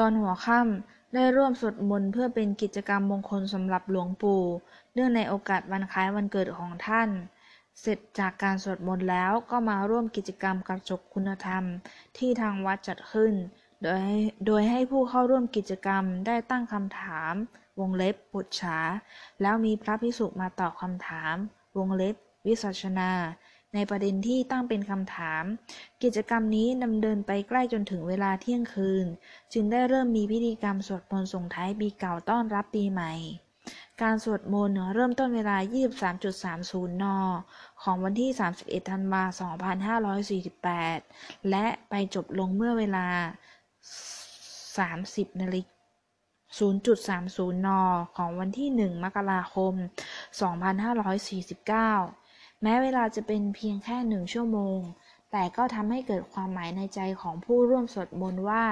ตอนหัวค่ำได้ร่วมสวดมนต์เพื่อเป็นกิจกรรมมงคลสำหรับหลวงปู่ เนื่องในโอกาสวันคล้ายวันเกิดของท่าน เสร็จจากการสวดมนต์แล้วก็มาร่วมกิจกรรมกระจกคุณธรรม ที่ทางวัดจัดขึ้น โดยให้โดยให้ผู้เข้าร่วมกิจกรรมได้ตั้งคำถาม วงเล็บปุจฉาแล้วมีพระภิกษุมาตอบคำถาม วงเล็บ วิสัชนา ในประเด็นที่ตั้งเป็นคำถาม กิจกรรมนี้ดำเนินไปใกล้จนถึงเวลาเที่ยงคืน จึงได้เริ่มมีพิธีกรรมสวดมนต์ส่งท้ายปีเก่าต้อนรับปีใหม่ การสวดมนต์เริ่มต้นเวลา 23.30 น ของวันที่ 31 ธันวาคม 2548 และไปจบลงเมื่อเวลา 30นาฬิกา0.30 น ของวันที่ 1 มกราคม 2549 แม้เวลาจะเป็นเพียงแค่หนึ่งชั่วโมง แต่ก็ทำให้เกิดความหมายในใจของผู้ร่วมสวดมนต์ว่า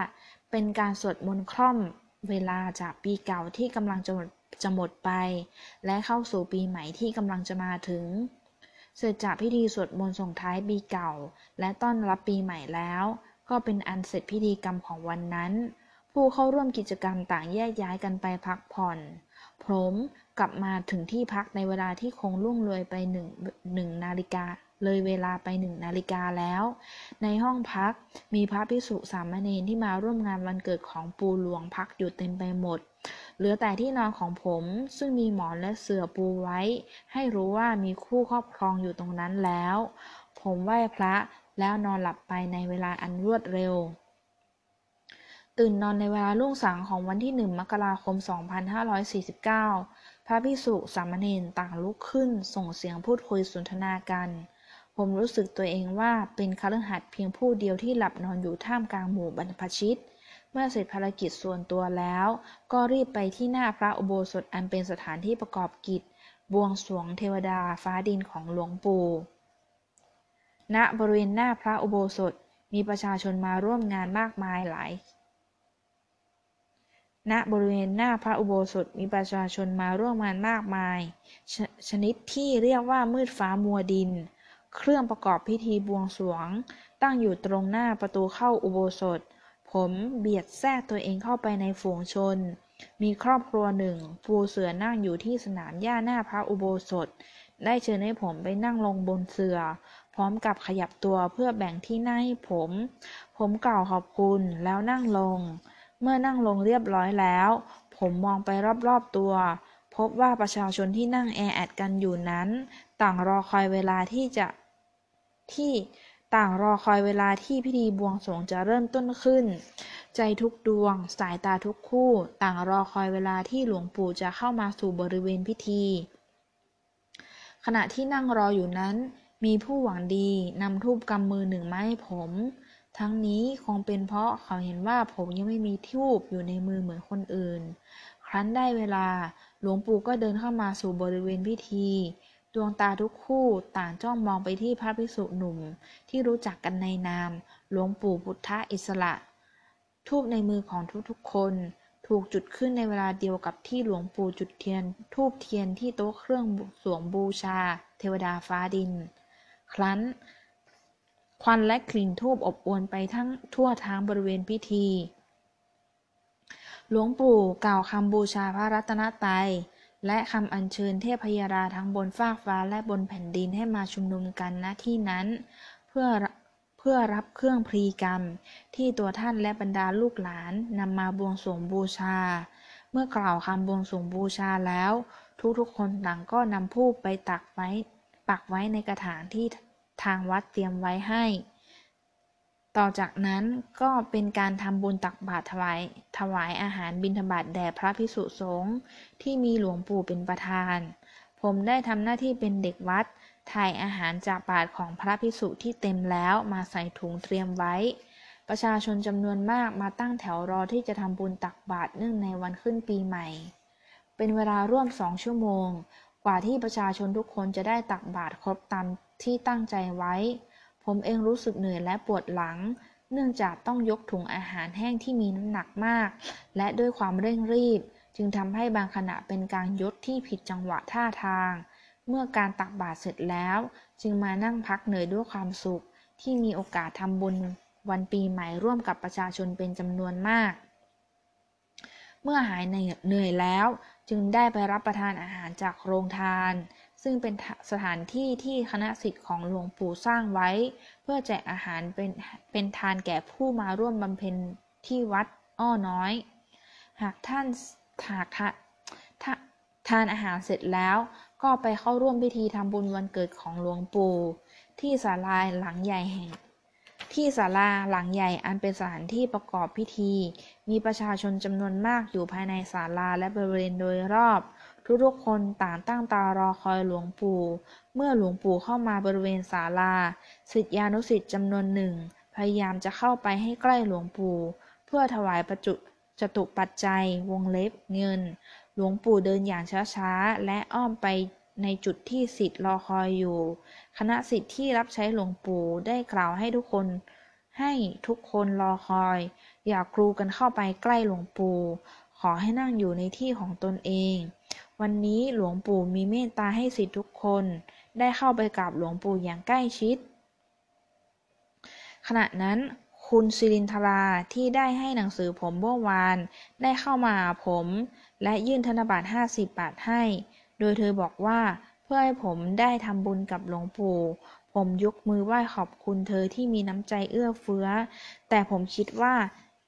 เป็นการสวดมนต์คล่อมเวลาจากปีเก่าที่กำลังจะหมดจะหมดไป และเข้าสู่ปีใหม่ที่กำลังจะมาถึง เสร็จจากพิธีสวดมนต์ส่งท้ายปีเก่า และต้อนรับปีใหม่แล้ว ก็เป็นอันเสร็จพิธีกรรมของวันนั้น ผู้เข้าร่วมกิจกรรมต่างแยกย้ายกันไปพักผ่อน ผม กลับมาถึงที่พักในเวลาที่คงล่วงเลยไปหนึ่งหนึ่งนาฬิกาเลยเวลาไปหนึ่งนาฬิกาแล้ว ในห้องพักมีพระภิกษุสามเณรที่มาร่วมงานวันเกิดของปูหลวงพักอยู่เต็มไปหมด เหลือแต่ที่นอนของผมซึ่งมีหมอนและเสื่อปูไว้ ให้รู้ว่ามีคู่ครอบครองอยู่ตรงนั้นแล้ว ผมไหว้พระแล้วนอนหลับไปในเวลาอันรวดเร็ว ตื่นนอนในเวลารุ่งสางของวันที่ 1 มกราคม 2549 พระภิกษุสามเณรต่างลุกขึ้นส่งเสียงพูดคุยสนทนากัน ผมรู้สึกตัวเองว่าเป็นคฤหัสถ์เพียงผู้เดียวที่หลับนอนอยู่ท่ามกลางหมู่บรรพชิต เมื่อเสร็จภารกิจส่วนตัวแล้ว ก็รีบไปที่หน้าพระอุโบสถอันเป็นสถานที่ประกอบกิจ บวงสรวงเทวดาฟ้าดินของหลวงปู่ณบริเวณหน้าพระอุโบสถมีประชาชนมาร่วมงานมากมายหลาย ณบริเวณหน้าพระอุโบสถมีประชาชนมาร่วมงานมากมายชชนิดที่เรียกว่ามืดฟ้ามัวดิน เครื่องประกอบพิธีบวงสรวง ตั้งอยู่ตรงหน้าประตูเข้าอุโบสถ ผมเบียดแทรกตัวเองเข้าไปในฝูงชน มีครอบครัวหนึ่ง ปูเสือนั่งอยู่ที่สนามหญ้าหน้าพระอุโบสถ ได้เชิญให้ผมไปนั่งลงบนเสือ พร้อมกับขยับตัวเพื่อแบ่งที่นั่งให้ผม ผมกล่าวขอบคุณแล้วนั่งลง เมื่อนั่งลงเรียบร้อยแล้ว ผมมองไปรอบๆตัว พบว่าประชาชนที่นั่งแออัดกันอยู่นั้น ต่างรอคอยเวลาที่จะที่ต่างรอคอยเวลาที่พิธีบวงสรวงจะเริ่มต้นขึ้น ใจทุกดวง สายตาทุกคู่ ต่างรอคอยเวลาที่หลวงปู่จะเข้ามาสู่บริเวณพิธี ขณะที่นั่งรออยู่นั้น มีผู้หวังดีนำทูบกำมือหนึ่งมาให้ผม ทั้งนี้คงเป็นเพราะเขาเห็นว่าผมยังไม่มีทูบอยู่ในมือเหมือนคนอื่น ครั้นได้เวลา หลวงปู่ก็เดินเข้ามาสู่บริเวณพิธี ดวงตาทุกคู่ต่างจ้องมองไปที่พระภิกษุหนุ่ม ที่รู้จักกันในนาม หลวงปู่พุทธอิสระทูบในมือของทุกๆคน ถูกจุดขึ้นในเวลาเดียวกับที่หลวงปู่จุดเทียนทูบเทียนที่โต๊ะเครื่องสวงบูชา เทวดาฟ้าดิน ครั้น ควันและกลิ่นทูบอบอวลไปทั้งทั่วทั้งบริเวณพิธี หลวงปู่กล่าวคำบูชาพระรัตนตรัยและคำอัญเชิญเทพยราทั้งบนฟากฟ้าและบนแผ่นดินให้มาชุมนุมกันณที่นั้น เพื่อเพื่อรับเครื่องพรีกรรม ที่ตัวท่านและบรรดาลูกหลานนำมาบวงสรวงบูชา เมื่อกล่าวคำบวงสรวงบูชาแล้ว ทุกๆคนต่างก็นำผู้ไปตักไว้ปักไว้ในกระถางที่ ทางวัดเตรียมไว้ให้ ต่อจากนั้นก็เป็นการทำบุญตักบาตรถวาย ถวายอาหารบิณฑบาตแด่พระภิกษุสงฆ์ที่มีหลวงปู่เป็นประธาน ผมได้ทำหน้าที่เป็นเด็กวัด ถ่ายอาหารจากบาตรของพระภิกษุที่เต็มแล้วมาใส่ถุงเตรียมไว้ ประชาชนจำนวนมากมาตั้งแถวรอที่จะทำบุญตักบาตรเนื่องในวันขึ้นปีใหม่เป็นเวลาร่วมสองชั่วโมง กว่าที่ประชาชนทุกคนจะได้ตักบาตรครบตามที่ตั้งใจไว้ ผมเองรู้สึกเหนื่อยและปวดหลัง เนื่องจากต้องยกถุงอาหารแห้งที่มีน้ำหนักมาก และด้วยความเร่งรีบ จึงทำให้บางขณะเป็นการยกที่ผิดจังหวะท่าทาง เมื่อการตักบาตรเสร็จแล้ว จึงมานั่งพักเหนื่อยด้วยความสุข ที่มีโอกาสทำบุญวันปีใหม่ร่วมกับประชาชนเป็นจำนวนมาก เมื่อหายเหนื่อยแล้ว จึงได้ไปรับประทานอาหารจากโรงทาน ซึ่งเป็นสถานที่ที่คณะสิทธิ์ของหลวงปู่สร้างไว้ เพื่อแจกอาหารเป็นเป็นทานแก่ผู้มาร่วมบำเพ็ญที่วัดอ้อน้อย หากท่านหากทานอาหารเสร็จแล้ว ก็ไปเข้าร่วมพิธีทำบุญวันเกิดของหลวงปู่ที่ศาลาหลังใหญ่แห่ง ที่ศาลาหลังใหญ่อันเป็นสถานที่ประกอบพิธี มีประชาชนจำนวนมากอยู่ภายในศาลาและบริเวณโดยรอบ ทุกๆคนต่างตั้งตารอคอยหลวงปู่ เมื่อหลวงปู่เข้ามาบริเวณศาลาศิษยานุศิษย์จำนวนหนึ่ง พยายามจะเข้าไปให้ใกล้หลวงปู่ เพื่อถวายประจุจตุปัจจัยวงเล็บเงิน หลวงปู่เดินอย่างช้าๆ และอ้อมไป ในจุดที่สิทธิ์รอคอยอยู่ คณะสิทธิ์ที่รับใช้หลวงปู่ได้กล่าวให้ทุกคน ให้ทุกคนรอคอย อย่ากรูกันเข้าไปใกล้หลวงปู่ขอให้นั่งอยู่ในที่ของตนเอง วันนี้หลวงปู่มีเมตตาให้สิทธิ์ทุกคน ได้เข้าไปกราบหลวงปู่อย่างใกล้ชิด ขณะนั้นคุณศิรินทราที่ได้ให้หนังสือผมเมื่อวาน ได้เข้ามาหาผม และยื่นธนบัตร50 บาทให้ โดยเธอบอกว่า เพื่อให้ผมได้ทำบุญกับหลวงปู่ ผมยกมือไหว้ขอบคุณเธอที่มีน้ำใจเอื้อเฟื้อ แต่ผมคิดว่า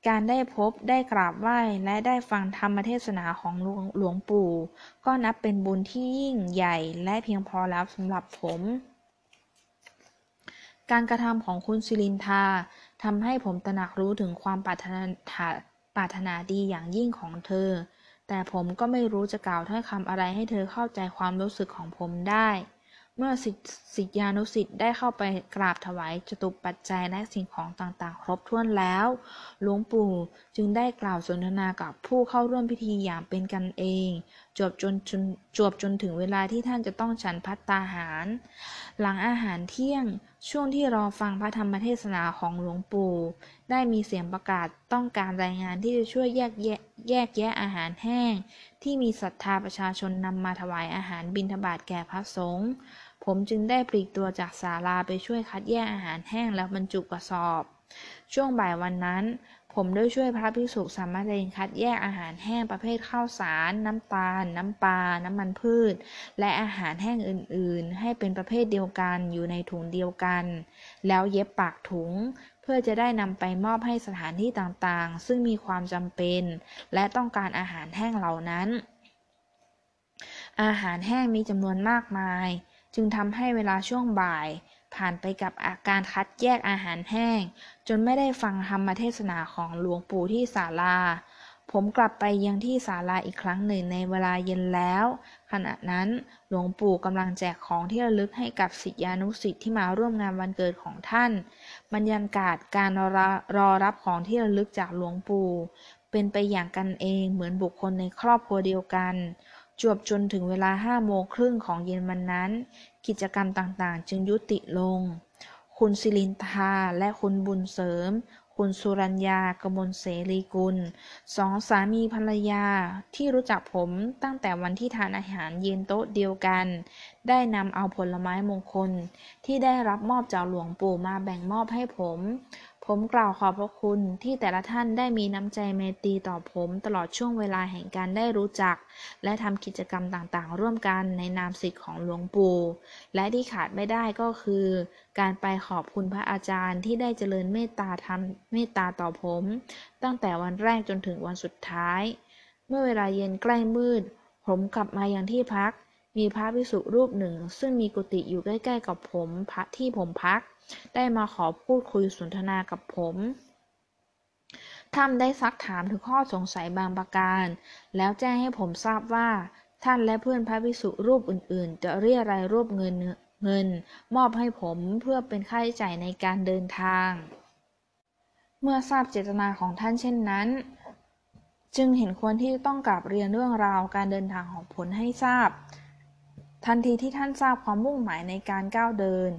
การได้พบได้กราบไหว้และได้ฟังธรรมเทศนาของหลวงปู่ ก็นับเป็นบุญที่ยิ่งใหญ่และเพียงพอแล้วสำหรับผม การกระทำของคุณศิรินทาทำให้ผมตระหนักรู้ถึงความปรารถนาปรารถนาดีอย่างยิ่งของเธอ แต่ผมก็ไม่รู้จะกล่าวถ้อยคำอะไรให้เธอเข้าใจความรู้สึกของผมได้ เมื่อสิทธิานุสิทธิ์ได้เข้าไปกราบถวายจตุปัจจัยและสิ่งของต่างๆ ครบถ้วนแล้ว หลวงปู่จึงได้กล่าวสนทนากับผู้เข้าร่วมพิธีอย่างเป็นกันเอง จบจนจนจบจนถึงเวลาที่ท่านจะต้องฉันพัตตาหาร หลังอาหารเที่ยง ช่วงที่รอฟังพระธรรมเทศนาของหลวงปู่ ได้มีเสียงประกาศต้องการรายงานที่จะช่วยแยกแยะ แยกแยะอาหารแห้ง ที่มีศรัทธาประชาชนนำมาถวายอาหารบิณฑบาตแก่พระสงฆ์ผมจึงได้ปลีกตัวจากศาลาไปช่วยคัดแยกอาหารแห้งแล้วบรรจุกระสอบ ช่วงบ่ายวันนั้น ผมได้ช่วยพระภิกษุสามเณรคัดแยกอาหารแห้งประเภทข้าวสาร น้ำตาล น้ำปลา น้ำมันพืช และอาหารแห้งอื่น ๆ ให้เป็นประเภทเดียวกันอยู่ในถุงเดียวกัน แล้วเย็บปากถุง พื่อจะได้นำไปมอบให้สถานที่ต่างๆ ซึ่งมีความจำเป็น และต้องการอาหารแห้งเหล่านั้น อาหารแห้งมีจำนวนมากมาย จึงทำให้เวลาช่วงบ่าย ผ่านไปกับอาการคัดแยกอาหารแห้ง จนไม่ได้ฟังธรรมเทศนาของหลวงปู่ที่ศาลาผมกลับไปยังที่ศาลาอีกครั้งหนึ่งในเวลาเย็นแล้ว ขณะนั้นหลวงปู่กำลังแจกของที่ระลึกให้กับศิษยานุศิษย์ที่มาร่วมงานวันเกิดของท่าน บรรยากาศการรอรอรับของที่ระลึกจากหลวงปู่ เป็นไปอย่างกันเองเหมือนบุคคลในครอบครัวเดียวกัน จวบจนถึงเวลาห้าโมงครึ่งของเย็นวันนั้น กิจกรรมต่างๆ จึงยุติลง คุณศิลินทาและคุณบุญเสริม คุณสุรัญญากมลเสรีกุลสองสามีภรรยาที่รู้จักผมตั้งแต่วันที่ทานอาหารเย็นโต๊ะเดียวกัน ได้นำเอาผลไม้มงคลที่ได้รับมอบจากหลวงปู่มาแบ่งมอบให้ผม ผมกล่าวขอบพระคุณที่แต่ละท่านได้มีน้ำใจเมตรีต่อผมตลอดช่วงเวลาแห่งการได้รู้จัก และทำกิจกรรมต่างๆ ร่วมกันในนามศิษย์ของหลวงปู่ และที่ขาดไม่ได้ก็คือ การไปขอบคุณพระอาจารย์ที่ได้เจริญเมตตาทำเมตตาต่อผม ตั้งแต่วันแรกจนถึงวันสุดท้าย เมื่อเวลาเย็นใกล้มืด ผมกลับมายังที่พัก มีพระภิกษุรูปหนึ่ง ซึ่งมีกุฏิอยู่ใกล้ ๆ กับผมพระที่ผมพัก ได้มาขอพูดคุยสนทนากับผมท่านได้ซักถามถึงข้อสงสัยบางประการ แล้วแจ้งให้ผมทราบว่า ท่านและเพื่อนพระวิสุรูปอื่นๆ จะเรียรายรูปเงินเงิน มอบให้ผมเพื่อเป็นค่าใช้จ่ายในการเดินทาง เมื่อทราบเจตนาของท่านเช่นนั้น จึงเห็นควรที่ต้องกลับเรียนเรื่องราวการเดินทางของผลให้ทราบ ทันทีที่ท่านทราบความมุ่งหมายในการก้าวเดิน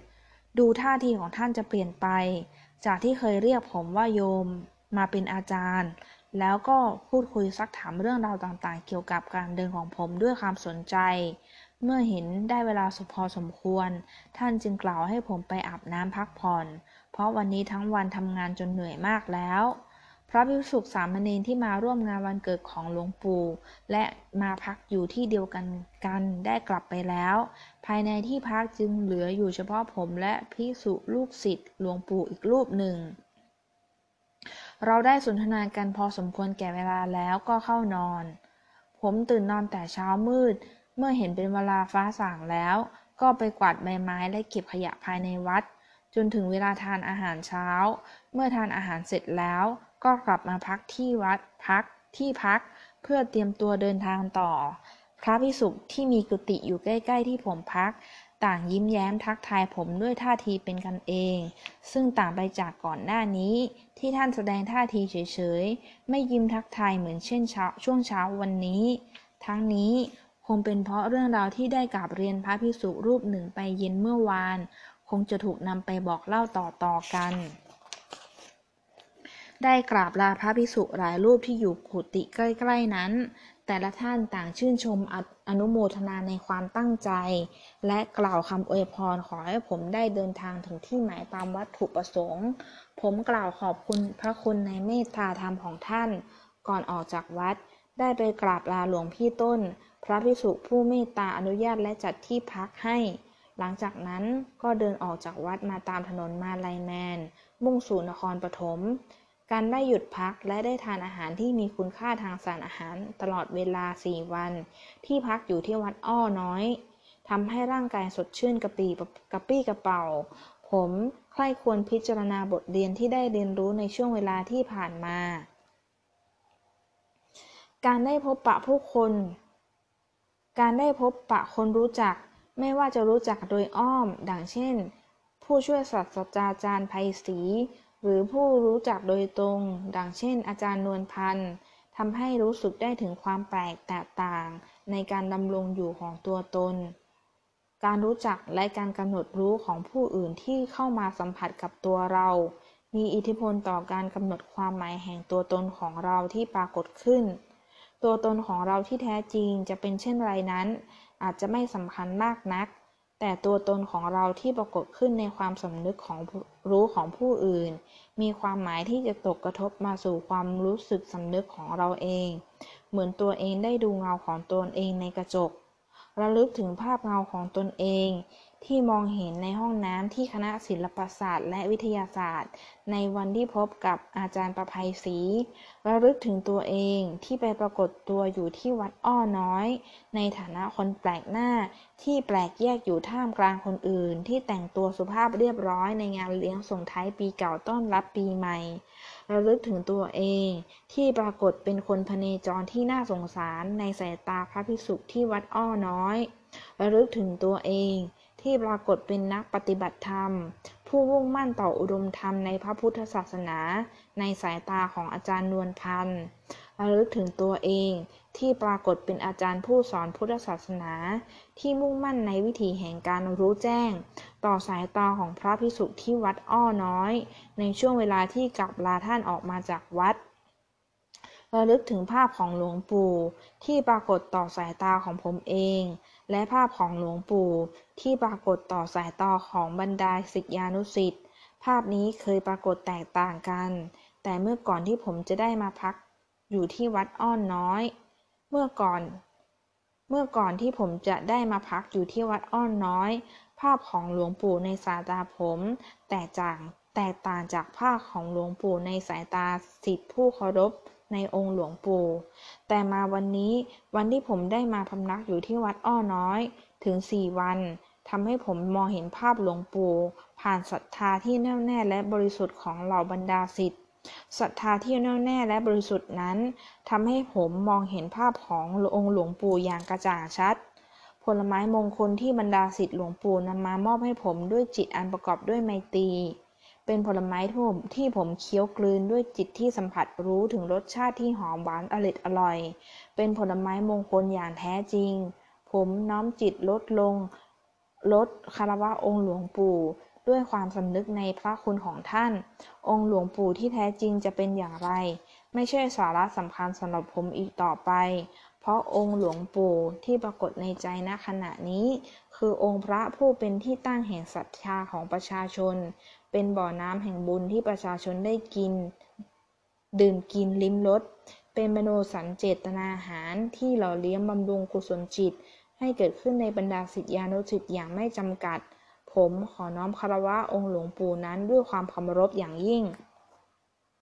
ดูท่าทีของท่านจะเปลี่ยนไป จากที่เคยเรียกผมว่าโยม มาเป็นอาจารย์ แล้วก็พูดคุยซักถามเรื่องราวต่างๆ เกี่ยวกับการเดินของผมด้วยความสนใจ เมื่อเห็นได้เวลาสพอสมควร ท่านจึงกล่าวให้ผมไปอาบน้ำพักผ่อน เพราะวันนี้ทั้งวันทำงานจนเหนื่อยมากแล้ว พระภิกษุสามเณรที่มาร่วมงานวันเกิดของหลวงปู่และมาพักอยู่ที่เดียวกันกันได้กลับไปแล้ว ภายในที่พักจึงเหลืออยู่เฉพาะผมและภิกษุลูกศิษย์หลวงปู่อีกรูปหนึ่ง เราได้สนทนากันพอสมควรแก่เวลาแล้วก็เข้านอน ผมตื่นนอนแต่เช้ามืด เมื่อเห็นเป็นเวลาฟ้าสางแล้ว ก็ไปกวาดใบไม้และเก็บขยะภายในวัด จนถึงเวลาทานอาหารเช้า เมื่อทานอาหารเสร็จแล้ว ก็กลับมาพักที่วัดพักที่พักเพื่อเตรียมตัวเดินทางต่อ พระพิสุที่มีกุฏิอยู่ใกล้ ๆ ที่ผมพัก ต่างยิ้มแย้มทักทายผมด้วยท่าทีเป็นกันเอง ซึ่งต่างไปจากก่อนหน้านี้ ที่ท่านแสดงท่าทีเฉยๆ ไม่ยิ้มทักทายเหมือนเช่นเช้าช่วงเช้าวันนี้ ทั้งนี้คงเป็นเพราะเรื่องราวที่ได้กราบเรียนพระพิสุรูปหนึ่งไปเย็นเมื่อวาน คงจะถูกนำไปบอกเล่าต่อๆกัน ได้กราบลาพระภิกษุหลายรูปที่อยู่กุฏิใกล้ๆนั้น แต่ละท่านต่างชื่นชมอนุโมทนาในความตั้งใจ และกล่าวคำอวยพรขอให้ผมได้เดินทางถึงที่หมายตามวัตถุประสงค์ ผมกล่าวขอบคุณพระคุณในเมตตาธรรมของท่าน ก่อนออกจากวัด ได้ไปกราบลาหลวงพี่ต้น พระภิกษุผู้เมตตาอนุญาตและจัดที่พักให้ หลังจากนั้นก็เดินออกจากวัดมาตามถนนมาลายแมน มุ่งสู่นครปฐม การได้หยุดพักและได้ทานอาหารที่มีคุณค่าทางสารอาหารตลอดเวลา 4 วัน ที่พักอยู่ที่วัดอ้อน้อยทำให้ร่างกายสดชื่นกระปีกระปี้กระเป๋า ผมใคร่ควรพิจารณาบทเรียนที่ได้เรียนรู้ในช่วงเวลาที่ผ่านมา การได้พบปะผู้คน การได้พบปะคนรู้จัก ไม่ว่าจะรู้จักโดยอ้อม ดังเช่น ผู้ช่วยศาสตราจารย์ไพศรี หรือผู้รู้จักโดยตรง ดังเช่น อาจารย์นวลพันธ์ทำให้รู้สึกได้ถึงความแปลกแตกต่าง ในการดำรงอยู่ของตัวตน การรู้จักและการกำหนดรู้ของผู้อื่นที่เข้ามาสัมผัสกับตัวเรา มีอิทธิพลต่อการกำหนดความหมายแห่งตัวตนของเราที่ปรากฏขึ้น ตัวตนของเราที่แท้จริงจะเป็นเช่นไรนั้น อาจจะไม่สำคัญมากนัก แต่ตัวตนของเราที่ปรากฏขึ้นในความสำนึกของรู้ของผู้อื่น มีความหมายที่จะตกกระทบมาสู่ความรู้สึกสำนึกของเราเอง เหมือนตัวเองได้ดูเงาของตนเองในกระจก ระลึกถึงภาพเงาของตนเอง ที่มองเห็นในห้องน้ำที่คณะศิลปศาสตร์และวิทยาศาสตร์ ในวันที่พบกับอาจารย์ประภัยศรีระลึกถึงตัวเองที่ไปปรากฏตัวอยู่ที่วัดอ้อน้อย ในฐานะคนแปลกหน้าที่แปลกแยกอยู่ท่ามกลางคนอื่น ที่แต่งตัวสุภาพเรียบร้อยในงานเลี้ยงส่งท้ายปีเก่าต้อนรับปีใหม่ระลึกถึงตัวเองที่ปรากฏเป็นคนพเนจรที่น่าสงสารในสายตาพระภิกษุที่วัดอ้อน้อยระลึกถึงตัวเอง ที่ปรากฏเป็นนักปฏิบัติธรรม ผู้มุ่งมั่นต่ออุดมธรรมในพระพุทธศาสนา ในสายตาของอาจารย์นวลพันธ์ระลึกถึงตัวเองที่ปรากฏเป็นอาจารย์ผู้สอนพุทธศาสนา ที่มุ่งมั่นในวิถีแห่งการรู้แจ้ง ต่อสายตาของพระพิสุที่วัดอ้อน้อย ในช่วงเวลาที่กลับลาท่านออกมาจากวัดระลึกถึงภาพของหลวงปู่ที่ปรากฏต่อสายตาของผมเอง และภาพของหลวงปู่ ที่ปรากฏต่อสายตาของบรรดาศิษยานุศิษย์ภาพนี้เคยปรากฏแตกต่างกัน แต่เมื่อก่อนที่ผมจะได้มาพักอยู่ที่วัดอ้อนน้อย เมื่อก่อน เมื่อก่อนที่ผมจะได้มาพักอยู่ที่วัดอ้อนน้อย ภาพของหลวงปู่ในสายตาผม แตกจากแตกต่างจากภาพของหลวงปู่ในสายตาศิษย์ผู้เคารพ ในองค์หลวงปู่ แต่มาวันนี้วันที่ผมได้มาพำนักอยู่ที่วัดอ้อน้อย ถึงสี่วันทำให้ผมมองเห็นภาพหลวงปู่ ผ่านศรัทธาที่แน่วแน่และบริสุทธิ์ของเหล่าบรรดาศิษย์ศรัทธาที่แน่วแน่และบริสุทธิ์นั้นทำให้ผมมองเห็นภาพขององค์หลวงปู่อย่างกระจ่างชัด ผลไม้มงคลที่บรรดาศิษย์หลวงปู่นำมามอบให้ผมด้วยจิตอันประกอบด้วยไมตรี เป็นผลไม้ที่ผมที่ผมเคี้ยวกลืนด้วยจิตที่สัมผัสรู้ถึงรสชาติที่หอมหวานอริดอร่อย เป็นผลไม้มงคลอย่างแท้จริง ผมน้อมจิตลดลงลดคารวะองค์หลวงปู่ ด้วยความสำนึกในพระคุณของท่าน องค์หลวงปู่ที่แท้จริงจะเป็นอย่างไร ไม่ใช่สาระสำคัญสำหรับผมอีกต่อไป เพราะองค์หลวงปู่ที่ปรากฏในใจณขณะนี้ คือองค์พระผู้เป็นที่ตั้งแห่งศรัทธาของประชาชน เป็นบ่อน้ำแห่งบุญที่ประชาชนได้กิน ดื่มกินลิ้มรสเป็นมโนสันเจตนาหารที่หล่อเลี้ยงบำรุงกุศลจิต ให้เกิดขึ้นในบรรดาสิทธิานุสิทธิ์อย่างไม่จำกัด ผมขอน้อมคารวะองค์หลวงปู่นั้นด้วยความเคารพอย่างยิ่ง